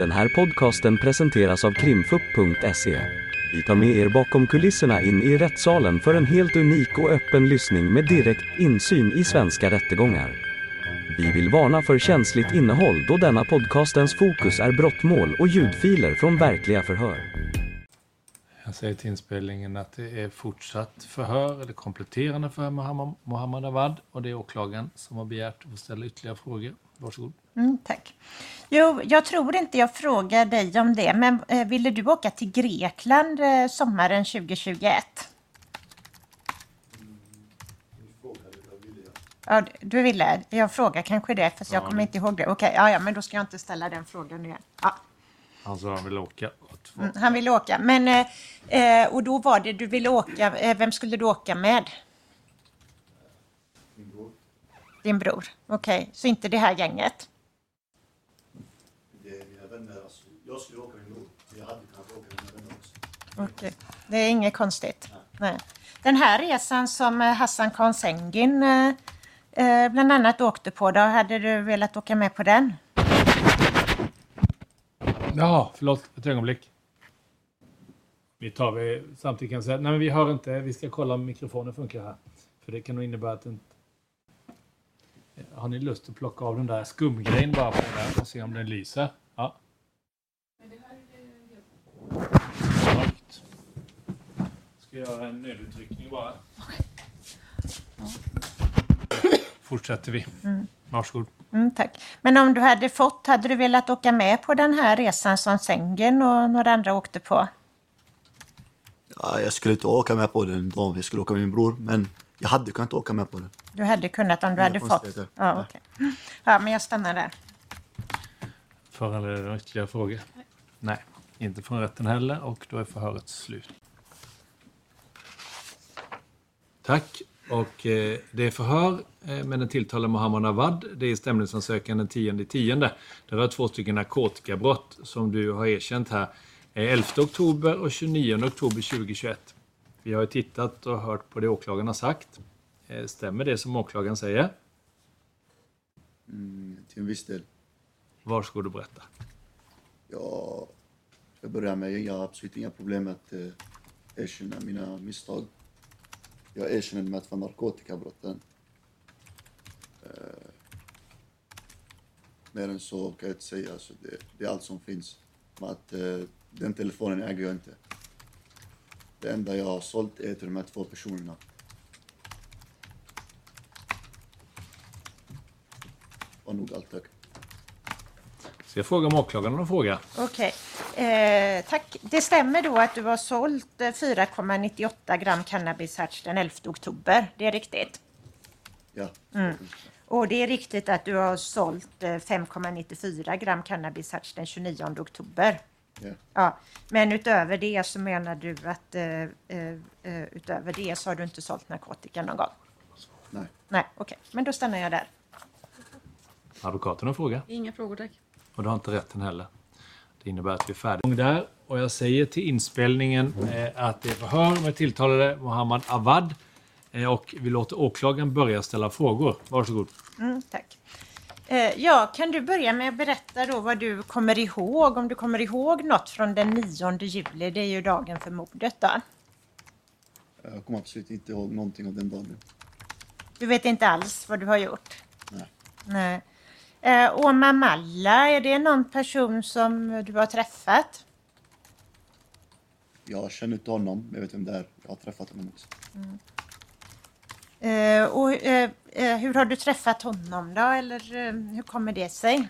Den här podcasten presenteras av krimfupp.se. Vi tar med er bakom kulisserna in i rättssalen för en helt unik och öppen lyssning med direkt insyn i svenska rättegångar. Vi vill varna för känsligt innehåll då denna podcastens fokus är brottmål och ljudfiler från verkliga förhör. Jag säger till inspelningen att det är fortsatt förhör, eller kompletterande förhör med Mohammad Awad och det är åklagaren som har begärt att få ställa ytterligare frågor. Varsågod. Mm, tack. Jo, jag tror inte jag frågar dig om det, men eh, ville du åka till Grekland eh, sommaren 2021? Ja, du ville. Jag frågar kanske det, fast jag kommer inte ihåg det. Okej, ja, ja, men då ska jag inte ställa den frågan igen. Ja. Han sa han vill åka. Mm, han ville åka, men eh, och då var det du ville åka. Eh, vem skulle du åka med? Min bror. Din bror. Okej, så inte det här gänget? Det är mina vänner. Alltså, jag skulle åka bror. Jag hade kunnat åka med vänner också. Okej, det är inget konstigt. Nej. Den här resan som eh, Hassan Konsengin eh, eh, bland annat åkte på, då hade du velat åka med på den? Ja, förlåt. Ett ögonblick. Vi tar vi samtidigt kan jag säga, nej men vi hör inte, vi ska kolla om mikrofonen funkar här. För det kan nog innebära att den... Har ni lust att plocka av den där skumgrejen bara på den och se om den lyser? Ja. Snyggt. Ska göra en nödutryckning bara. Fortsätter vi. Varsågod. Mm, tack. Men om du hade fått, hade du velat åka med på den här resan som Sengen och några andra åkte på? Ja, jag skulle inte åka med på den då. Jag skulle åka med min bror. Men jag hade kunnat åka med på den. Du hade kunnat om du hade fått? Ja, okej. ja, men jag stannar där. Föranleder det ytterligare frågor? Nej, inte från rätten heller och då är förhöret slut. Tack. Och eh, det är förhör eh, med den tilltalade Mohammad Awad. Det är stämningsansökan den 10 10. Det rör två stycken narkotikabrott som du har erkänt här. Eh, 11 oktober och 29 oktober 2021. Vi har ju tittat och hört på det åklagaren har sagt. Eh, stämmer det som åklagaren säger? Mm, till en viss del. Varsågod och berätta. Jag ska börja med, jag har absolut inga problem att eh, erkänna mina misstag. Jag erkänner med att vara narkotikabrotten. Eh, mer än så kan jag inte säga. Alltså det, det är allt som finns. Men att eh, den telefonen äger jag inte. Det enda jag har sålt är till de här två personerna. Var nog allt tack. Ska jag fråga om åklagaren har någon fråga? Okej. Eh, tack. Det stämmer då att du har sålt eh, 4,98 gram cannabisharts den 11 oktober. Det är riktigt. Ja. Och det är riktigt att du har sålt eh, 5,94 gram cannabisharts den 29 oktober. ja. Ja, men utöver det så menar du att eh, eh, eh, utöver det så har du inte sålt narkotika någon gång? Nej. Nej, okej. Men då stannar jag där. Advokaten har en fråga? Inga frågor tack. Och det har inte rätten heller. Det innebär att vi är färdiga. Där, och jag säger till inspelningen eh, att det är förhör med tilltalade Mohammad Awad. Eh, och vi låter åklagaren börja ställa frågor. Varsågod. Mm, tack. Eh, ja, kan du börja med att berätta då vad du kommer ihåg? Om du kommer ihåg något från den 9 juli, det är ju dagen för mordet då. Jag kommer absolut inte ihåg någonting av den dagen. Du vet inte alls vad du har gjort? Nej. Nej. Eh, Omar Malla, är det någon person som du har träffat? Jag känner inte honom, men jag vet vem det är. Jag har träffat honom också. Eh, och, eh, eh, hur har du träffat honom då? Eller eh, hur kommer det sig?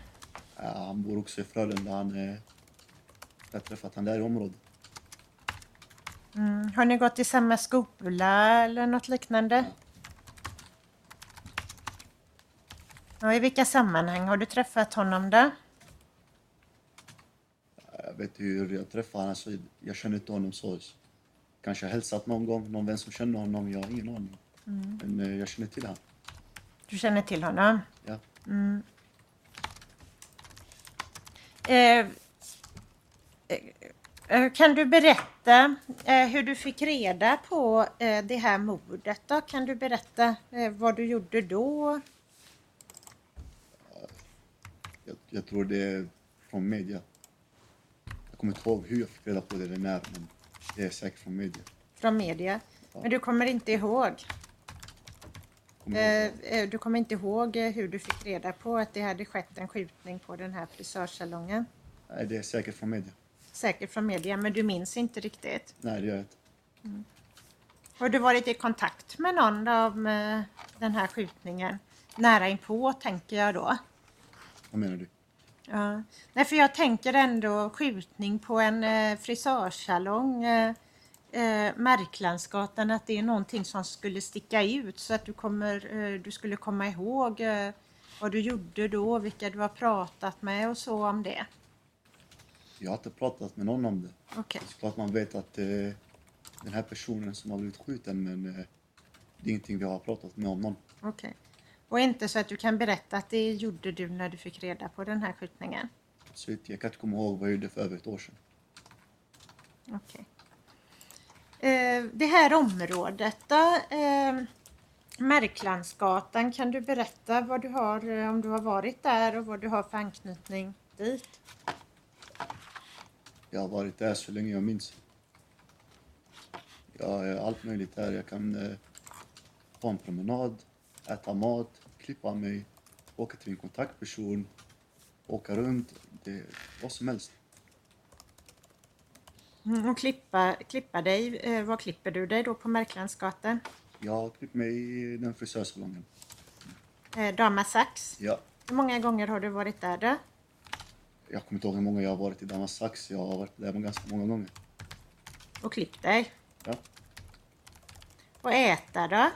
Ja, han bor också i Frölunda. Han är... Jag har träffat han där i området. Mm. Har ni gått i samma skola eller något liknande? Och I vilka sammanhang har du träffat honom då? Jag vet hur jag träffade honom. Alltså, jag känner inte honom så. Kanske hälsat någon gång. Någon vän som känner honom. Jag har ingen aning. Men eh, jag känner till honom. Du känner till honom? Ja. Eh, eh, kan du berätta eh, hur du fick reda på eh, det här mordet? Då? Kan du berätta eh, vad du gjorde då? Jag, jag tror det är från media. kommer inte ihåg hur jag fick reda på det eller när, men det är säkert från media. Från media. Men du kommer inte ihåg? Kommer. Eh, eh, du kommer inte ihåg eh, hur du fick reda på att det hade skett en skjutning på den här frisörsalongen? Nej, det är säkert från media. Säkert från media, men du minns inte riktigt. Nej, det gör jag inte. Har du varit i kontakt med någon av eh, den här skjutningen? Nära inpå, tänker jag då. Vad menar du? Ja. Nej, för jag tänker ändå skjutning på en eh, frisörsalong, eh, eh, Märklandsgatan, att det är någonting som skulle sticka ut så att du, kommer, eh, du skulle komma ihåg eh, vad du gjorde då, vilka du har pratat med och så om det. Jag har inte pratat med någon om det. Okej. Det är klart man vet att eh, den här personen som har blivit skjuten, men eh, det är ingenting vi har pratat med om någon. okej. Och inte så att du kan berätta att det gjorde du när du fick reda på den här skjutningen? Så jag kan inte komma ihåg vad jag gjorde för över ett år sedan. Okej. Eh, det här området då, eh, Märklandsgatan, kan du berätta vad du har, eh, om du har varit där och vad du har för anknytning dit? Jag har varit där så länge jag minns. Jag har allt möjligt där. Jag kan eh, ta en promenad, äta mat, klippa mig, åka till en kontaktperson, åka runt. Det, vad som helst. Mm, och klippa, klippa dig, eh, var klipper du dig då på Märklandsgatan? Jag klippt mig i den frisörsalongen. Eh, Dama Sax. Ja, Hur många gånger har du varit där då? jag kommer inte ihåg hur många jag har varit i Damas Sax. Jag har varit där ganska många gånger. Och klippt dig? Ja, Och äta då?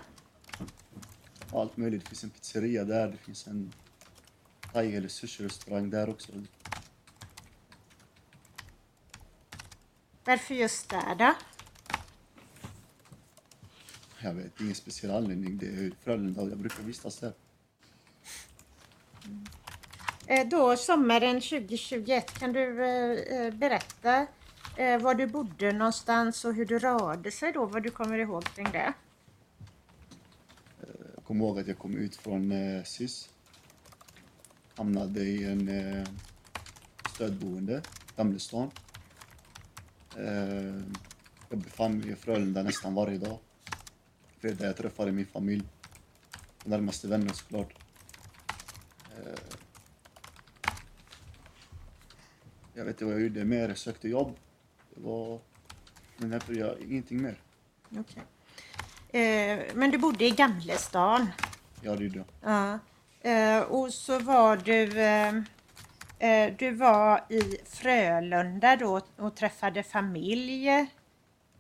Allt möjligt. Det finns en pizzeria där, det finns en thai eller sushi-restaurang där också. Varför just där då? Jag vet, ingen speciell anledning. Det är Frölunda och jag brukar vistas där. Eh, Då sommaren 2021, kan du eh, eh, berätta var du bodde någonstans och hur du rörde sig då? Vad du kommer ihåg kring det? Jag kommer ihåg att jag kom ut från eh, SIS. Hamnade i en eh, stödboende, Gamlestan. Eh, jag befann mig i Frölunda nästan varje dag. Det är där jag träffade min familj. Och närmaste vänner såklart. Eh, jag vet inte vad jag gjorde mer. Jag sökte jobb. Det var... Men därför jag ingenting mer. Okej men du bodde i Gamlestan. Ja, det gjorde jag. Ja. Eh, och så var du... Eh, eh, du var i Frölunda då och träffade familj.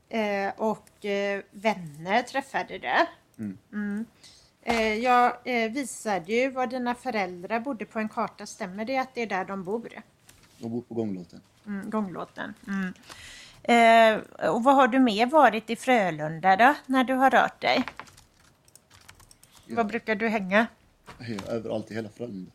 Eh, och eh, vänner träffade du. Mm. Mm. Eh, jag eh, visade ju var dina föräldrar bodde på en karta. Stämmer det att det är där de bor? Jag bor på gånglåten. Mm, gånglåten. Mm. Eh, och vad har du mer varit i Frölunda då, när du har rört dig? Ja. Var brukar du hänga? Överallt i hela Frölunda.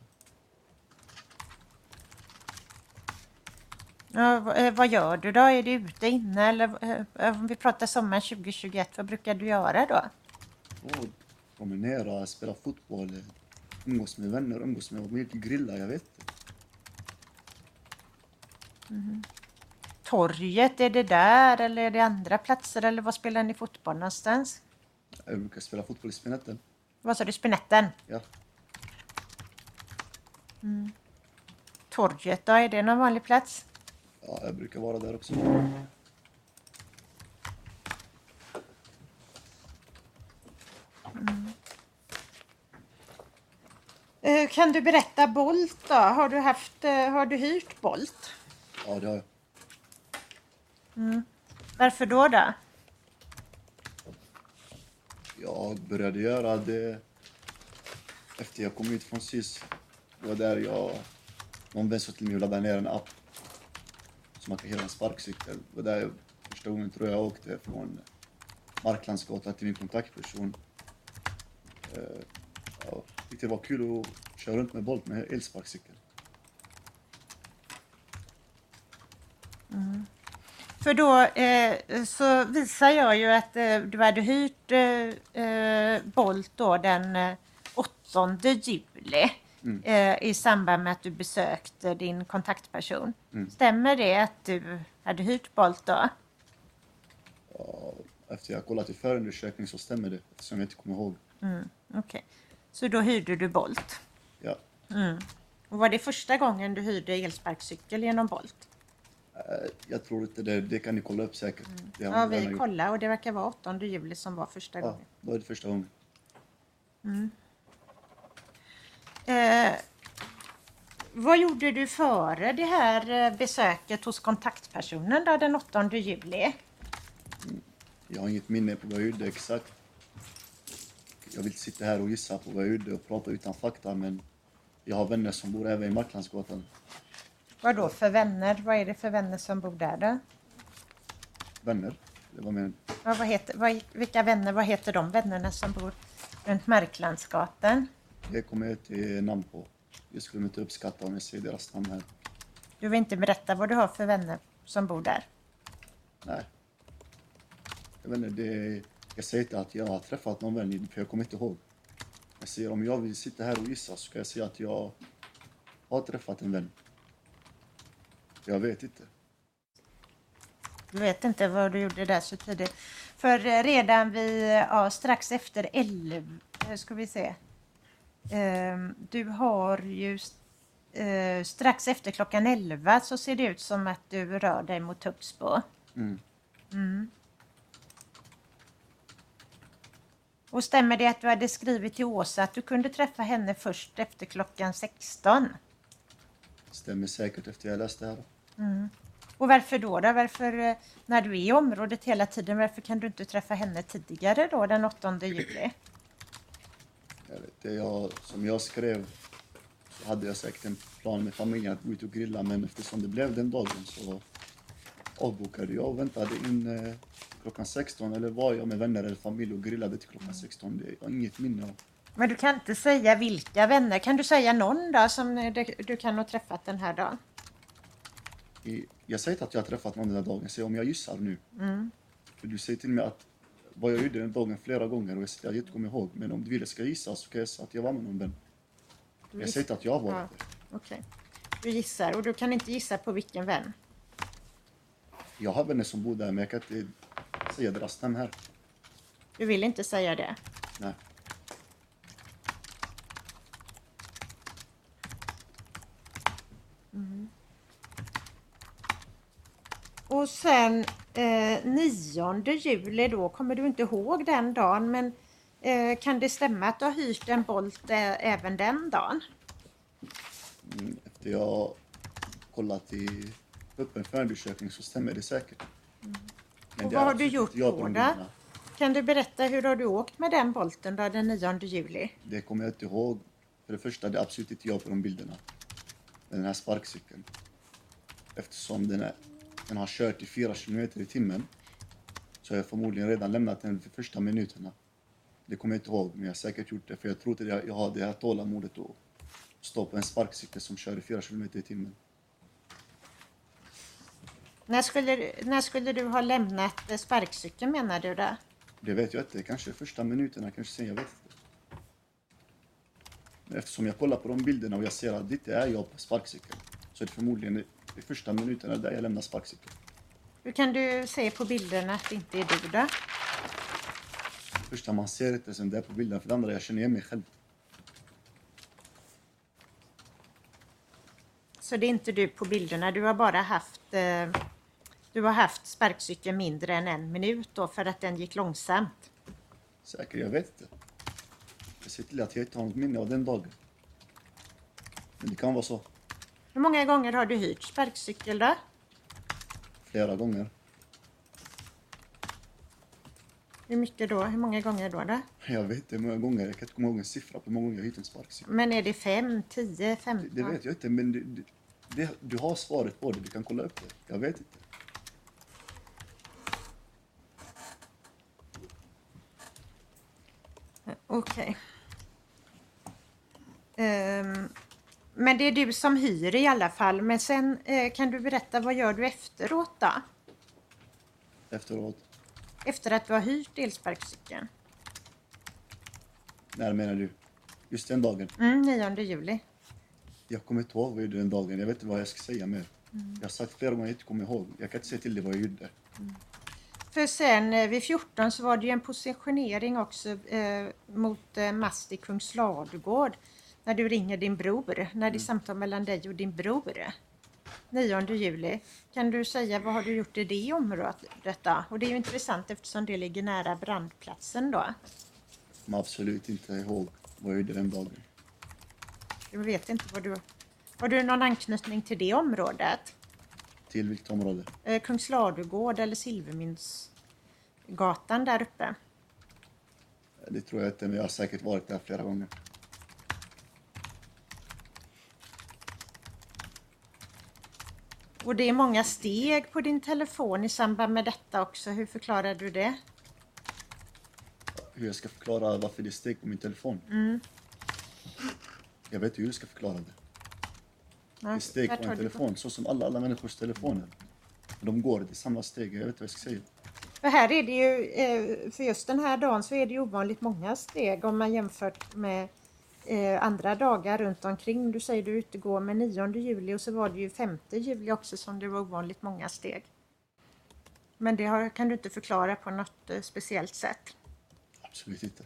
Ja, eh, vad gör du då? Är du ute, inne eller eh, om vi pratar sommaren 2021, vad brukar du göra då? Och promenera, spela fotboll, umgås med vänner, umgås med familj, grilla, jag vet inte. Torget, är det där eller är det andra platser eller var spelar ni fotboll någonstans? Jag brukar spela fotboll i Spinetten. Vad sa du, Spinetten? Ja. Torget då, är det någon vanlig plats? ja, jag brukar vara där också. Eh, Kan du berätta Bolt då? Har du, haft, eh, har du hyrt Bolt? Ja, det har jag. Varför då? då? Jag började göra det efter jag kom ut från SIS. Det var där jag... Någon vän sa till mig att ladda ner en app så man kan hyra en sparkcykel. Det var där jag, första gången tror jag åkte från Marklandsgatan till min kontaktperson. Eh, Jag tyckte det var kul att köra runt med Bolt med elsparkcykel. För då eh, så visar jag ju att eh, du hade hyrt eh, eh, Bolt då den eh, 8 juli. eh, i samband med att du besökte din kontaktperson. Stämmer det att du hade hyrt Bolt då? Ja, efter jag kollat i förundersökning så stämmer det eftersom jag inte kommer ihåg. Okej. Så då hyrde du Bolt. Ja, Och var det första gången du hyrde elsparkcykel genom Bolt? Eh, jag tror inte det. Det kan ni kolla upp säkert. Har Ja, vi kollade och det verkar vara 8 juli som var första Ja, gången. då är det första gången. Eh, vad gjorde du före det här eh, besöket hos kontaktpersonen då, den 8 juli? Jag har inget minne på vad jag gjorde exakt. Jag vill sitta här och gissa på vad jag gjorde och prata utan fakta men jag har vänner som bor även i Marklandsgatan. Vad då för vänner? Vad är det för vänner som bor där då? Vänner? Det var med Ja, vad heter, vad, vilka vänner, vad heter de vännerna som bor runt Marklandsgatan? Det kommer jag inte namn på. Jag skulle inte uppskatta om jag ser deras namn här. Du vill inte berätta vad du har för vänner som bor där? Nej. Jag vet inte, det, jag säger inte att jag har träffat någon vän, för jag kommer inte ihåg. Jag säger om jag vill sitta här och gissa så ska jag säga att jag har träffat en vän. Jag vet inte. Du vet inte vad du gjorde där så tidigt. För eh, redan vid, ja, strax efter 11, eh, ska vi se. Ehm, du har ju eh, strax efter klockan 11 så ser det ut som att du rör dig mot Tuxbo. Mm. Mm. Och stämmer det att du hade skrivit till Åsa att du kunde träffa henne först efter klockan 16? Stämmer säkert efter jag läste det här. Och varför då? då? Varför, eh, när du är i området hela tiden, varför kan du inte träffa henne tidigare då, den 8 juli? Jag vet, jag, som jag skrev så hade jag säkert en plan med familjen att gå ut och grilla men eftersom det blev den dagen så avbokade jag och väntade in eh, klockan 16 eller var jag med vänner eller familj och grillade till klockan 16. Det jag har inget minne av. Men du kan inte säga vilka vänner. Kan du säga någon då som eh, du, du kan ha träffat den här dagen? Jag säger inte att jag har träffat någon den här dagen, säger om jag gissar nu. För du säger till mig att vad jag gjorde den dagen flera gånger och jag jag inte kommer ihåg. Men om du vill jag ska gissa så kan jag säga att jag var med någon vän. Du Jag säger inte att jag varit Ja. där. Okej. Du gissar och du kan inte gissa på vilken vän. Jag har vänner som bor där men jag kan inte säga deras namn här. Du vill inte säga det. Nej. Och sen eh, 9 juli då, kommer du inte ihåg den dagen men eh, kan det stämma att du har hyrt en Bolt eh, även den dagen? Mm, Efter jag kollat i öppen förundersökning så stämmer det säkert. Mm. Och vad har du gjort på de då? bilderna. Kan du berätta hur har du åkt med den Bolten då den 9 juli? Det kommer jag inte ihåg. För det första, det är absolut inte jag på de bilderna. Den här sparkcykeln. Eftersom den, är, den har kört i 4 kilometer i timmen så har jag förmodligen redan lämnat den för första minuterna. Det kommer jag inte ihåg, men jag har säkert gjort det. För jag tror inte jag, jag har det här tålamodet att stå på en sparkcykel som kör i 4 kilometer i timmen. När skulle, när skulle du ha lämnat sparkcykeln menar du då? Det vet jag inte. Kanske första minuterna, kanske sen. Jag vet inte. Eftersom jag kollar på de bilderna och jag ser att det är jag på sparkcykeln så är det förmodligen i första minuterna där jag lämnar sparkcykeln. Hur kan du se på bilderna att det inte är du då? Första man ser inte sen det är på bilden. För det andra, jag känner igen mig själv. Så det är inte du på bilderna, du har bara haft eh, du har haft sparkcykeln mindre än en minut då för att den gick långsamt. Säkert, jag vet inte. Jag ser till att jag inte har något minne av den dagen. Men det kan vara så. Hur många gånger har du hyrt sparkcykel då? Flera gånger. Hur mycket då? Hur många gånger då? då? Jag vet inte hur många gånger. Jag kan inte komma ihåg en siffra på hur många gånger jag hyrt en sparkcykel. Men är det fem, tio, Det, femton? det vet jag inte, men det, det, det, du har svaret på det. Du kan kolla upp det. Jag vet inte. Okej. Ehm, men det är du som hyr i alla fall. Men sen eh, kan du berätta vad gör du efteråt då? Efteråt. Efter att du har hyrt elsparkcykeln? När menar du? Just den dagen? Mm, 9 juli. Jag kommer inte ihåg vad jag gjorde den dagen. Jag vet inte vad jag ska säga mer. Jag har sagt flera gånger att jag inte kommer ihåg. Jag kan inte säga till dig vad jag gjorde. För sen eh, vid 14 så var det ju en positionering också eh, mot eh, mast i Kungsladugård. När du ringer din bror, när det är samtal mellan dig och din bror. 9 juli. Kan du säga vad har du gjort i det området? Och det är ju intressant eftersom det ligger nära brandplatsen då. Kommer absolut inte ihåg vad jag gjorde den dagen. Jag vet inte vad du... Har du någon anknytning till det området? Till vilket område? Eh, Kungsladugård eller Silvermyntsgatan där uppe? Det tror jag inte, men jag har säkert varit där flera gånger. Och det är många steg på din telefon i samband med detta också. Hur förklarar du det? Hur jag ska förklara varför det är steg på min telefon? Jag vet hur jag ska förklara det. Det är steg på en telefon, så som alla, alla människors telefoner. De går, det är samma steg. Jag vet inte vad jag ska säga. För här är det ju, eh, för just den här dagen så är det ju ovanligt många steg om man jämfört med eh, andra dagar runt omkring. Du säger du är ute och går med 9 juli och så var det ju 5 juli också som det var ovanligt många steg. Men det har, kan du inte förklara på något eh, speciellt sätt. Absolut inte.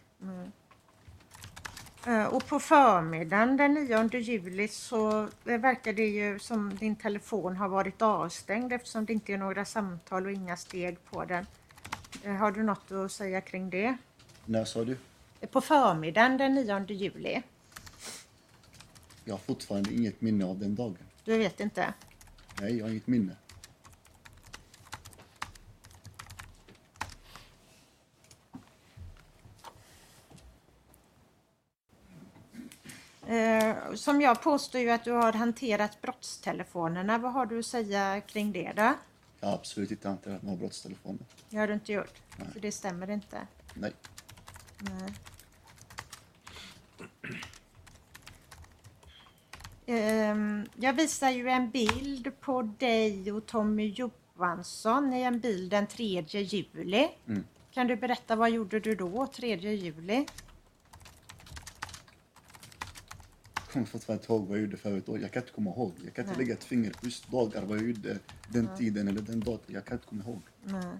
Eh, Och på förmiddagen den 9 juli så eh, verkar det ju som din telefon har varit avstängd eftersom det inte är några samtal och inga steg på den. Eh, Har du något att säga kring det? När sa du? På förmiddagen den 9 juli. Jag har fortfarande inget minne av den dagen. Du vet inte? Nej, jag har inget minne. Eh, som jag påstår ju att du har hanterat brottstelefonerna. Vad har du att säga kring det då? Jag har absolut inte hanterat några brottstelefoner. Det har du inte gjort. Så det stämmer inte. Nej. Nej. Jag visar ju en bild på dig och Tommy Johansson i en bild den 3 juli. Mm. Kan du berätta vad gjorde du då 3 juli? Jag kommer fortfarande inte ihåg vad jag gjorde förut. Jag kan inte komma ihåg. Jag kan inte Nej. lägga ett finger på just dagar, vad jag gjorde den tiden eller den dagen. Jag kan inte komma ihåg. Nej.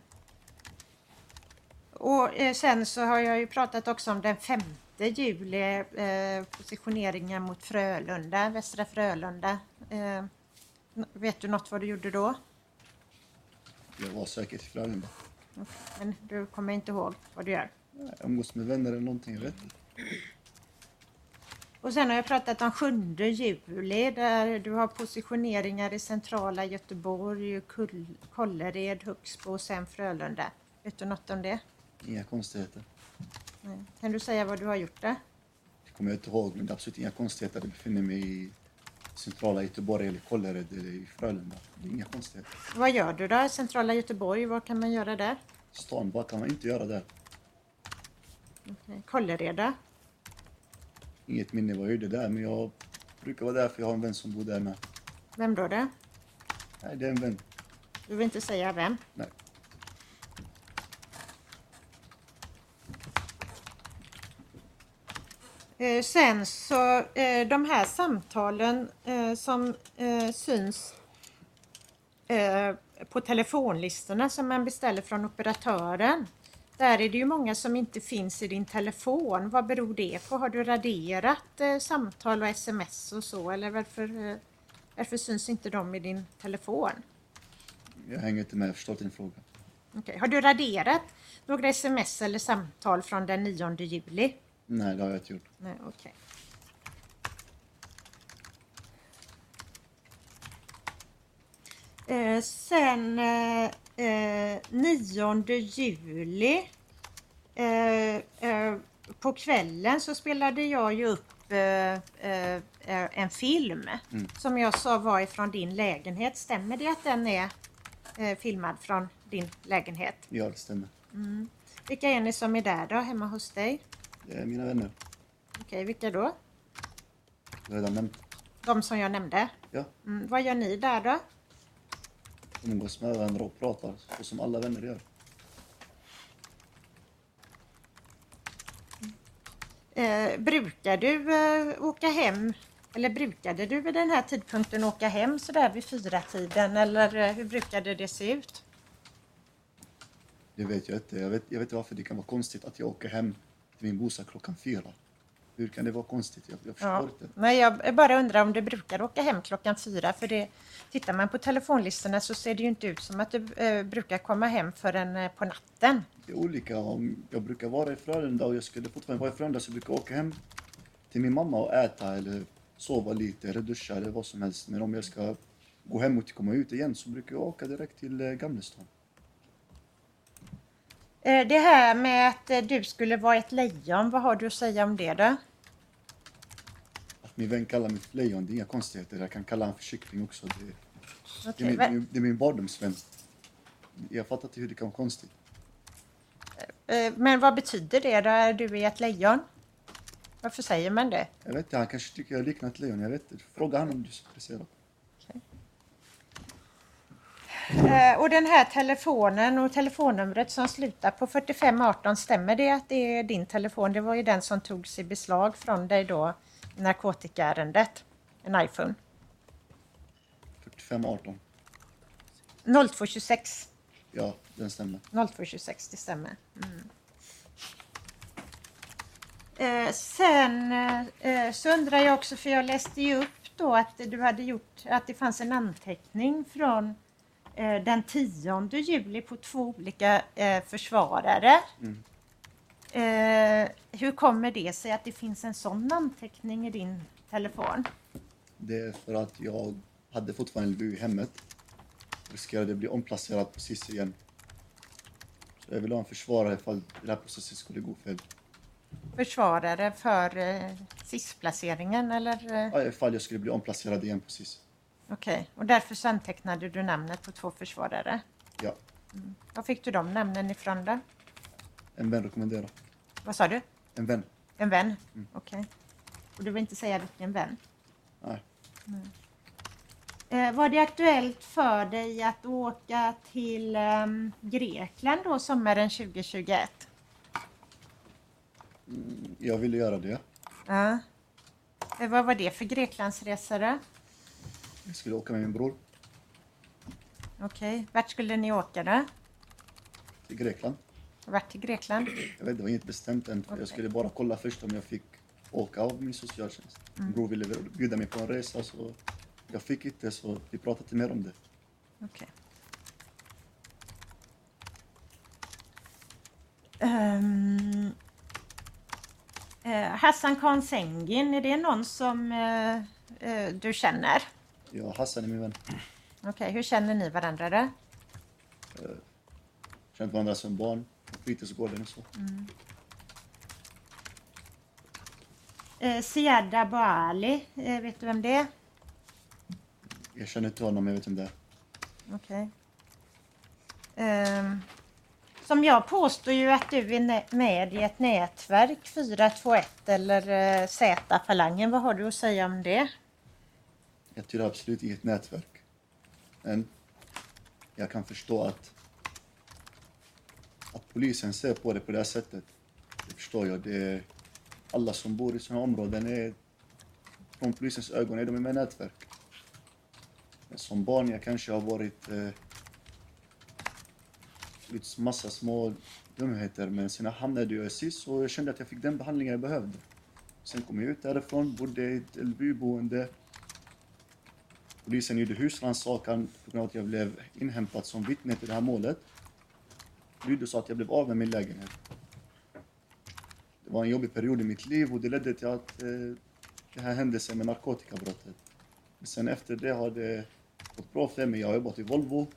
Och eh, sen så har jag ju pratat också om den 5 juli, eh, positioneringen mot Frölunda, Västra Frölunda. Eh, vet du något vad du gjorde då? Jag var säkert i Frölunda. Men du kommer inte ihåg vad du gör. Jag umgås med vänner eller någonting, jag vet inte. Och sen har jag pratat om 7 juli där du har positioneringar i centrala Göteborg, Kull, Kållered, Högsbo och sen Frölunda. Vet du något om det? Inga konstigheter. Nej. Kan du säga vad du har gjort där? Det kommer jag inte ihåg, men det är absolut inga konstigheter. Jag befinner mig i centrala Göteborg eller Kållered eller i Frölunda. Det är inga konstigheter. Vad gör du då i centrala Göteborg? Vad kan man göra där? Stan, vad kan man inte göra där? Okay. Kållereda? Inget minne vad jag gjorde där, men jag brukar vara där för jag har en vän som bor där med. Vem då det? Nej, det är en vän. Du vill inte säga vem? Nej. Sen så eh, de här samtalen eh, som eh, syns eh, på telefonlistorna som man beställer från operatören. Där är det ju många som inte finns i din telefon. Vad beror det på? Har du raderat eh, samtal och sms och så eller varför, eh, varför syns inte de i din telefon? Jag hänger inte med, jag förstår din fråga. Okej. Har du raderat några sms eller samtal från den 9 juli? Nej, det har jag inte gjort. Nej, okej. Eh, sen eh, eh, 9 juli eh, eh, på kvällen så spelade jag ju upp eh, eh, eh, en film som jag sa var ifrån din lägenhet. Stämmer det att den är eh, filmad från din lägenhet? Ja, det stämmer. Vilka är ni som är där då, hemma hos dig? Det är mina vänner. Okej, vilka då? Redan nämnt. De som jag nämnde. Ja, Mm, vad gör ni där då? umgås med varandra och pratar, så som alla vänner gör. Eh, brukar du eh, åka hem Eller brukade du vid den här tidpunkten åka hem sådär vid fyra tiden eller eh, hur brukade det se ut? Det vet jag inte. Jag vet, jag vet inte varför det kan vara konstigt att jag åker hem bostad klockan fyra. Hur kan det vara konstigt? Jag, jag förstår Ja. inte. Nej, jag bara undrar om du brukar åka hem klockan fyra. För det, tittar man på telefonlistorna så ser det ju inte ut som att du eh, brukar komma hem förrän eh, på natten. Det är olika. Om jag brukar vara i Frölunda och jag skulle fortfarande vara i Frölunda så brukar jag åka hem till min mamma och äta eller sova lite eller duscha eller vad som helst. Men om jag ska gå hem och komma ut igen så brukar jag åka direkt till eh, Gamlestan. Eh, det här med att eh, du skulle vara ett lejon, vad har du att säga om det då? Att min vän kallar mig för lejon, det är inga konstigheter. Jag kan kalla honom för kyckling också. Det, det, är min, va- det, är, min barndomsvän. Jag fattar inte hur det kan vara konstigt. eh, Men vad betyder det då? Är du är ett lejon? Varför säger man det? Jag vet inte, han kanske tycker jag liknar ett lejon. Jag vet inte. Fråga honom om du är så intresserad. Eh, Och den här telefonen och telefonnumret som slutar på 4518, stämmer det att det är din telefon? Det var ju den som togs i beslag från dig då, narkotikaärendet. En iPhone. 4518. 0226. Ja, den stämmer. 0226, det stämmer. Mm. Eh, sen eh, så undrar jag också, för jag läste ju upp då att du hade gjort, att det fanns en anteckning från den 10 juli på två olika eh, försvarare. Mm. Eh, hur kommer det sig att det finns en sån anteckning i din telefon? Det är för att jag hade fortfarande LVU i hemmet. Riskerade att bli omplacerad på SIS igen. Så jag vill ha en försvarare ifall den här processen skulle gå fel. Försvarare för eh, SIS-placeringen eller? Eh, Ja, ifall jag skulle bli omplacerad igen på SIS. Okej, och därför antecknade du namnet på två försvarare. Ja, Var fick du de namnen ifrån då? en vän rekommenderar. Vad sa du? En vän. En vän? Okej. Och du vill inte säga vilken vän? Nej. Eh, var det aktuellt för dig att åka till ehm, Grekland då sommaren 2021? Jag ville göra det. Ja. Eh, vad var det för Greklandsresa då? Jag skulle åka med min bror Okej, vart skulle ni åka då? till Grekland. Vart till Grekland? Jag vet, det var inget bestämt än. Okej. Jag skulle bara kolla först om jag fick åka av min socialtjänst. Min bror ville bjuda mig på en resa så jag fick inte så vi pratade inte mer om det. Okej. Ehm, eh, Hassan Khan Sengin, är det någon som eh, eh, du känner? Jag Hassan är min vän. Okej, hur känner ni varandra då? Känt varandra som barn fritidsgården och så. Eh, Siad Abali, eh, vet du vem det är? Jag känner inte honom, jag vet inte det är. Okej. Ehm, som jag påstår ju att du är med i ett nätverk 421 eller eh, Z-falangen. Vad har du att säga om det? Jag tillhör absolut inget nätverk. Men jag kan förstå att, att polisen ser på det på det här sättet. Det förstår jag. Det är, alla som bor i sådana områden är från polisens ögon är de med i nätverk. Men som barn jag kanske har varit eh, gjort massa små dumheter men sen hamnade jag i SIS och jag kände att jag fick den behandlingen jag behövde. Sen kom jag ut därifrån, bodde i ett LVU-boende Polisen gjorde husrannsakan på grund av att jag blev inhämtad som vittne till det här målet. Lydde sa att jag blev av med min lägenhet. Det var en jobbig period i mitt liv och det ledde till att eh, det här händelsen med narkotikabrottet. Men sen efter det har det gått bra för mig. Jag har jobbat i Volvo,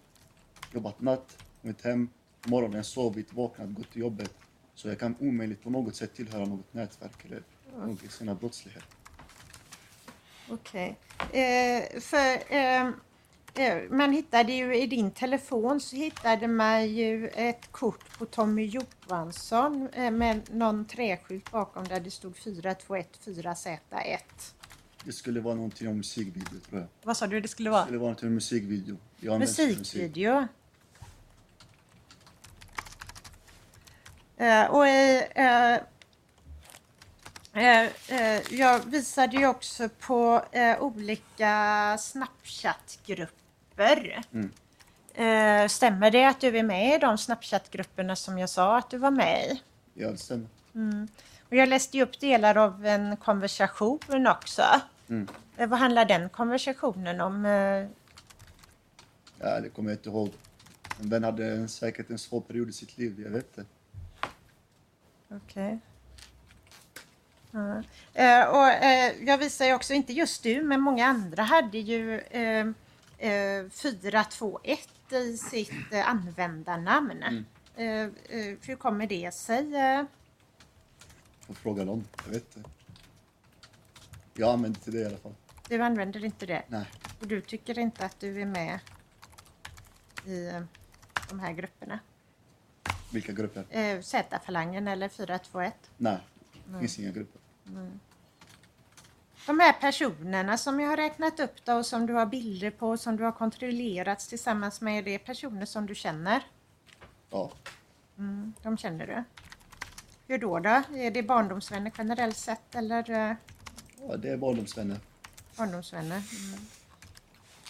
jobbat natt, kommit hem, på morgonen sovit, vaknat, gått till jobbet. Så jag kan omöjligt på något sätt tillhöra något nätverk eller någon sån här brottslighet. Okej. Eh, för ehm, eh, man hittade ju i din telefon så hittade man ju ett kort på Tommy Johansson eh, med någon träskylt bakom där det stod 4214Z1. Det skulle vara någonting om musikvideo tror jag. Vad sa du det skulle Det vara? skulle vara någonting om musikvideo. Jag musik. Musikvideo. Eh, och i, eh, Eh, eh, jag visade ju också på eh, olika Snapchat-grupper. Eh, stämmer det att du är med i de Snapchat-grupperna som jag sa att du var med i? Ja, det stämmer. Och jag läste ju upp delar av en konversation också. Eh, vad handlar den konversationen om? Eh, Ja, det kommer jag inte ihåg. En vän hade säkert en svår period i sitt liv, jag vet inte. Okej. Eh, och, eh, jag visar ju också, inte just du, men många andra hade ju eh, eh, 421 i sitt eh, användarnamn. Eh, eh, hur kommer det sig? Får fråga dem, jag vet inte. Jag använder inte det i alla fall. du använder inte det? Nej, Och du tycker inte att du är med i de här grupperna? vilka grupper? Eh, Z-falangen eller 421? Nej, det finns inga grupper. De här personerna som jag har räknat upp då och som du har bilder på som du har kontrollerats tillsammans med, det är personer som du känner? Ja, De känner du? Hur då? då? Är det barndomsvänner generellt sett eller eh, ja det är barndomsvänner. barndomsvänner? Mm.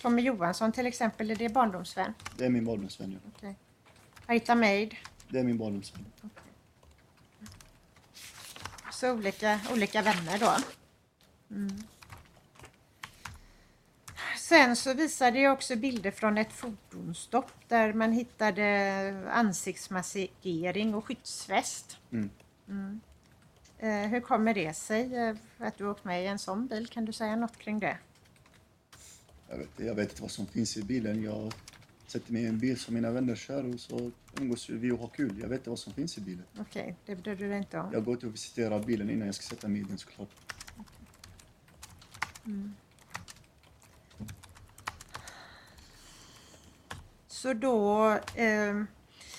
Tommy Johansson till exempel, är det barndomsvän? Det är min barndomsvän, ja. Okej. Aita Maid? Det är min barndomsvän. Så olika, olika vänner då. Mm. Sen så visade jag också bilder från ett fordonsstopp där man hittade ansiktsmaskering och skyddsväst. Mm. Mm. Eh, hur kommer det sig eh, att du åkt med i en sån bil? Kan du säga något kring det? Jag vet, jag vet inte vad som finns i bilen. Jag sätter mig i en bil som mina vänner kör och så umgås vi och har kul. Jag vet inte vad som finns i bilen. Okej, det bryr du dig inte om. Jag går till och visiterar bilen innan jag ska sätta mig i den såklart. Så då... Eh,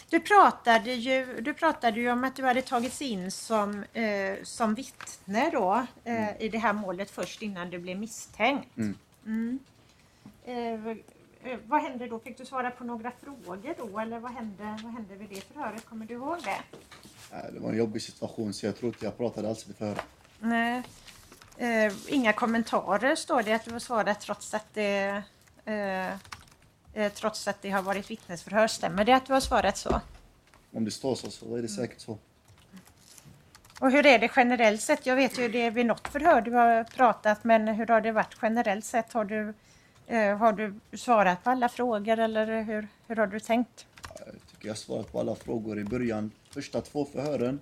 du, pratade ju, du pratade ju om att du hade tagits in som, eh, som vittne då, eh, i det här målet först innan du blev misstänkt. Mm. Mm. Eh, vad hände då? Fick du svara på några frågor då? Eller vad hände, vad hände vid det förhöret? Kommer du ihåg det? Det var en jobbig situation så jag tror inte jag pratade alls vid förhöret. Nej. Eh, inga kommentarer står det att du har svarat trots att det eh, eh, trots att det har varit vittnesförhör. Stämmer det att du har svarat så? Om det står så, så är det säkert så. Och hur är det generellt sett? Jag vet ju det är vid något förhör du har pratat, men hur har det varit generellt sett? Har du, har du svarat på alla frågor eller hur, hur har du tänkt? Jag tycker jag svarat på alla frågor i början. Första två förhören,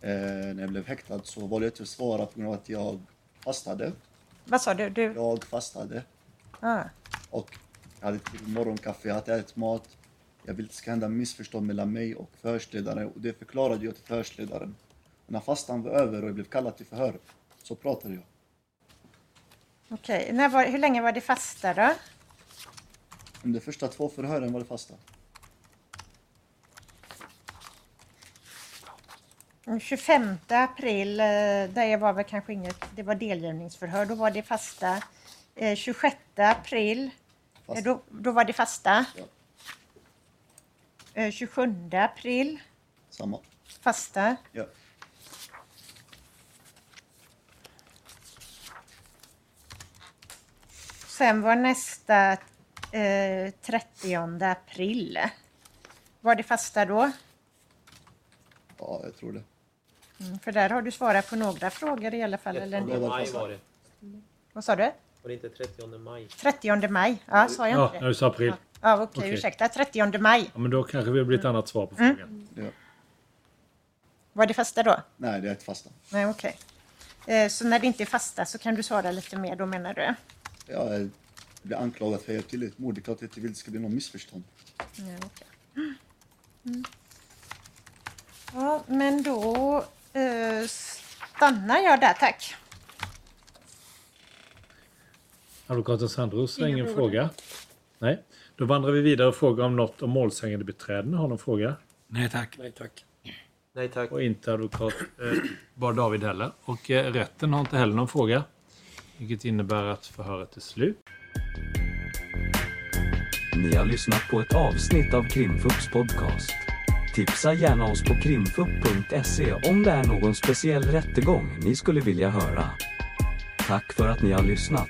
eh, när jag blev häktad, så valde jag inte att svara på grund av att jag fastade. Vad sa du? du? Jag fastade Ah. och jag hade till morgonkaffe, jag hade ätit mat. Jag ville inte ska hända missförstånd mellan mig och förhörsledaren och det förklarade jag till förhörsledaren. Och när fastan var över och jag blev kallad till förhör så pratade jag. Okej, När var, hur länge var det fasta då? Under första två förhören var det fasta. Den 25 april, eh, det var väl kanske inget, det var delgivningsförhör, då var det fasta. Eh, 26 april, eh, Fasta. då, då var det fasta. Ja. Eh, 27 april, Samma. fasta. Ja. Sen var nästa eh, 30 april. Var det fasta då? ja, jag tror det. Mm, för där har du svarat på några frågor i alla fall. Eller? 30 var maj var det. Vad sa du? Var det inte 30 maj? 30 maj. Ja, sa jag Ja, inte när det? du sa april. Ja, okej, Okej. ursäkta. 30 maj. Ja, men då kanske det blir ett annat svar på Mm. frågan. Ja. Var det fasta då? Nej, det är ett fasta. Nej, okej. Eh, så när det inte är fasta så kan du svara lite mer då menar du? Jag blir anklagad för att hjälpa till ett mord. Det är klart att jag inte vill att det ska bli någon missförstånd. Ja, okej. Mm. Ja, men då eh, stannar jag där, tack. Advokaten Sandros har Ingen ingen fråga. Nej. Då vandrar vi vidare och frågar om något om målsägande beträden har någon fråga. Nej tack. Nej tack. Nej tack. Och inte advokat eh, Bar David heller. Och eh, rätten har inte heller någon fråga. Vilket innebär att förhöret är slut. Ni har lyssnat på ett avsnitt av Krimfux podcast. Tipsa gärna oss på krimfux.se om det är någon speciell rättegång ni skulle vilja höra. Tack för att ni har lyssnat.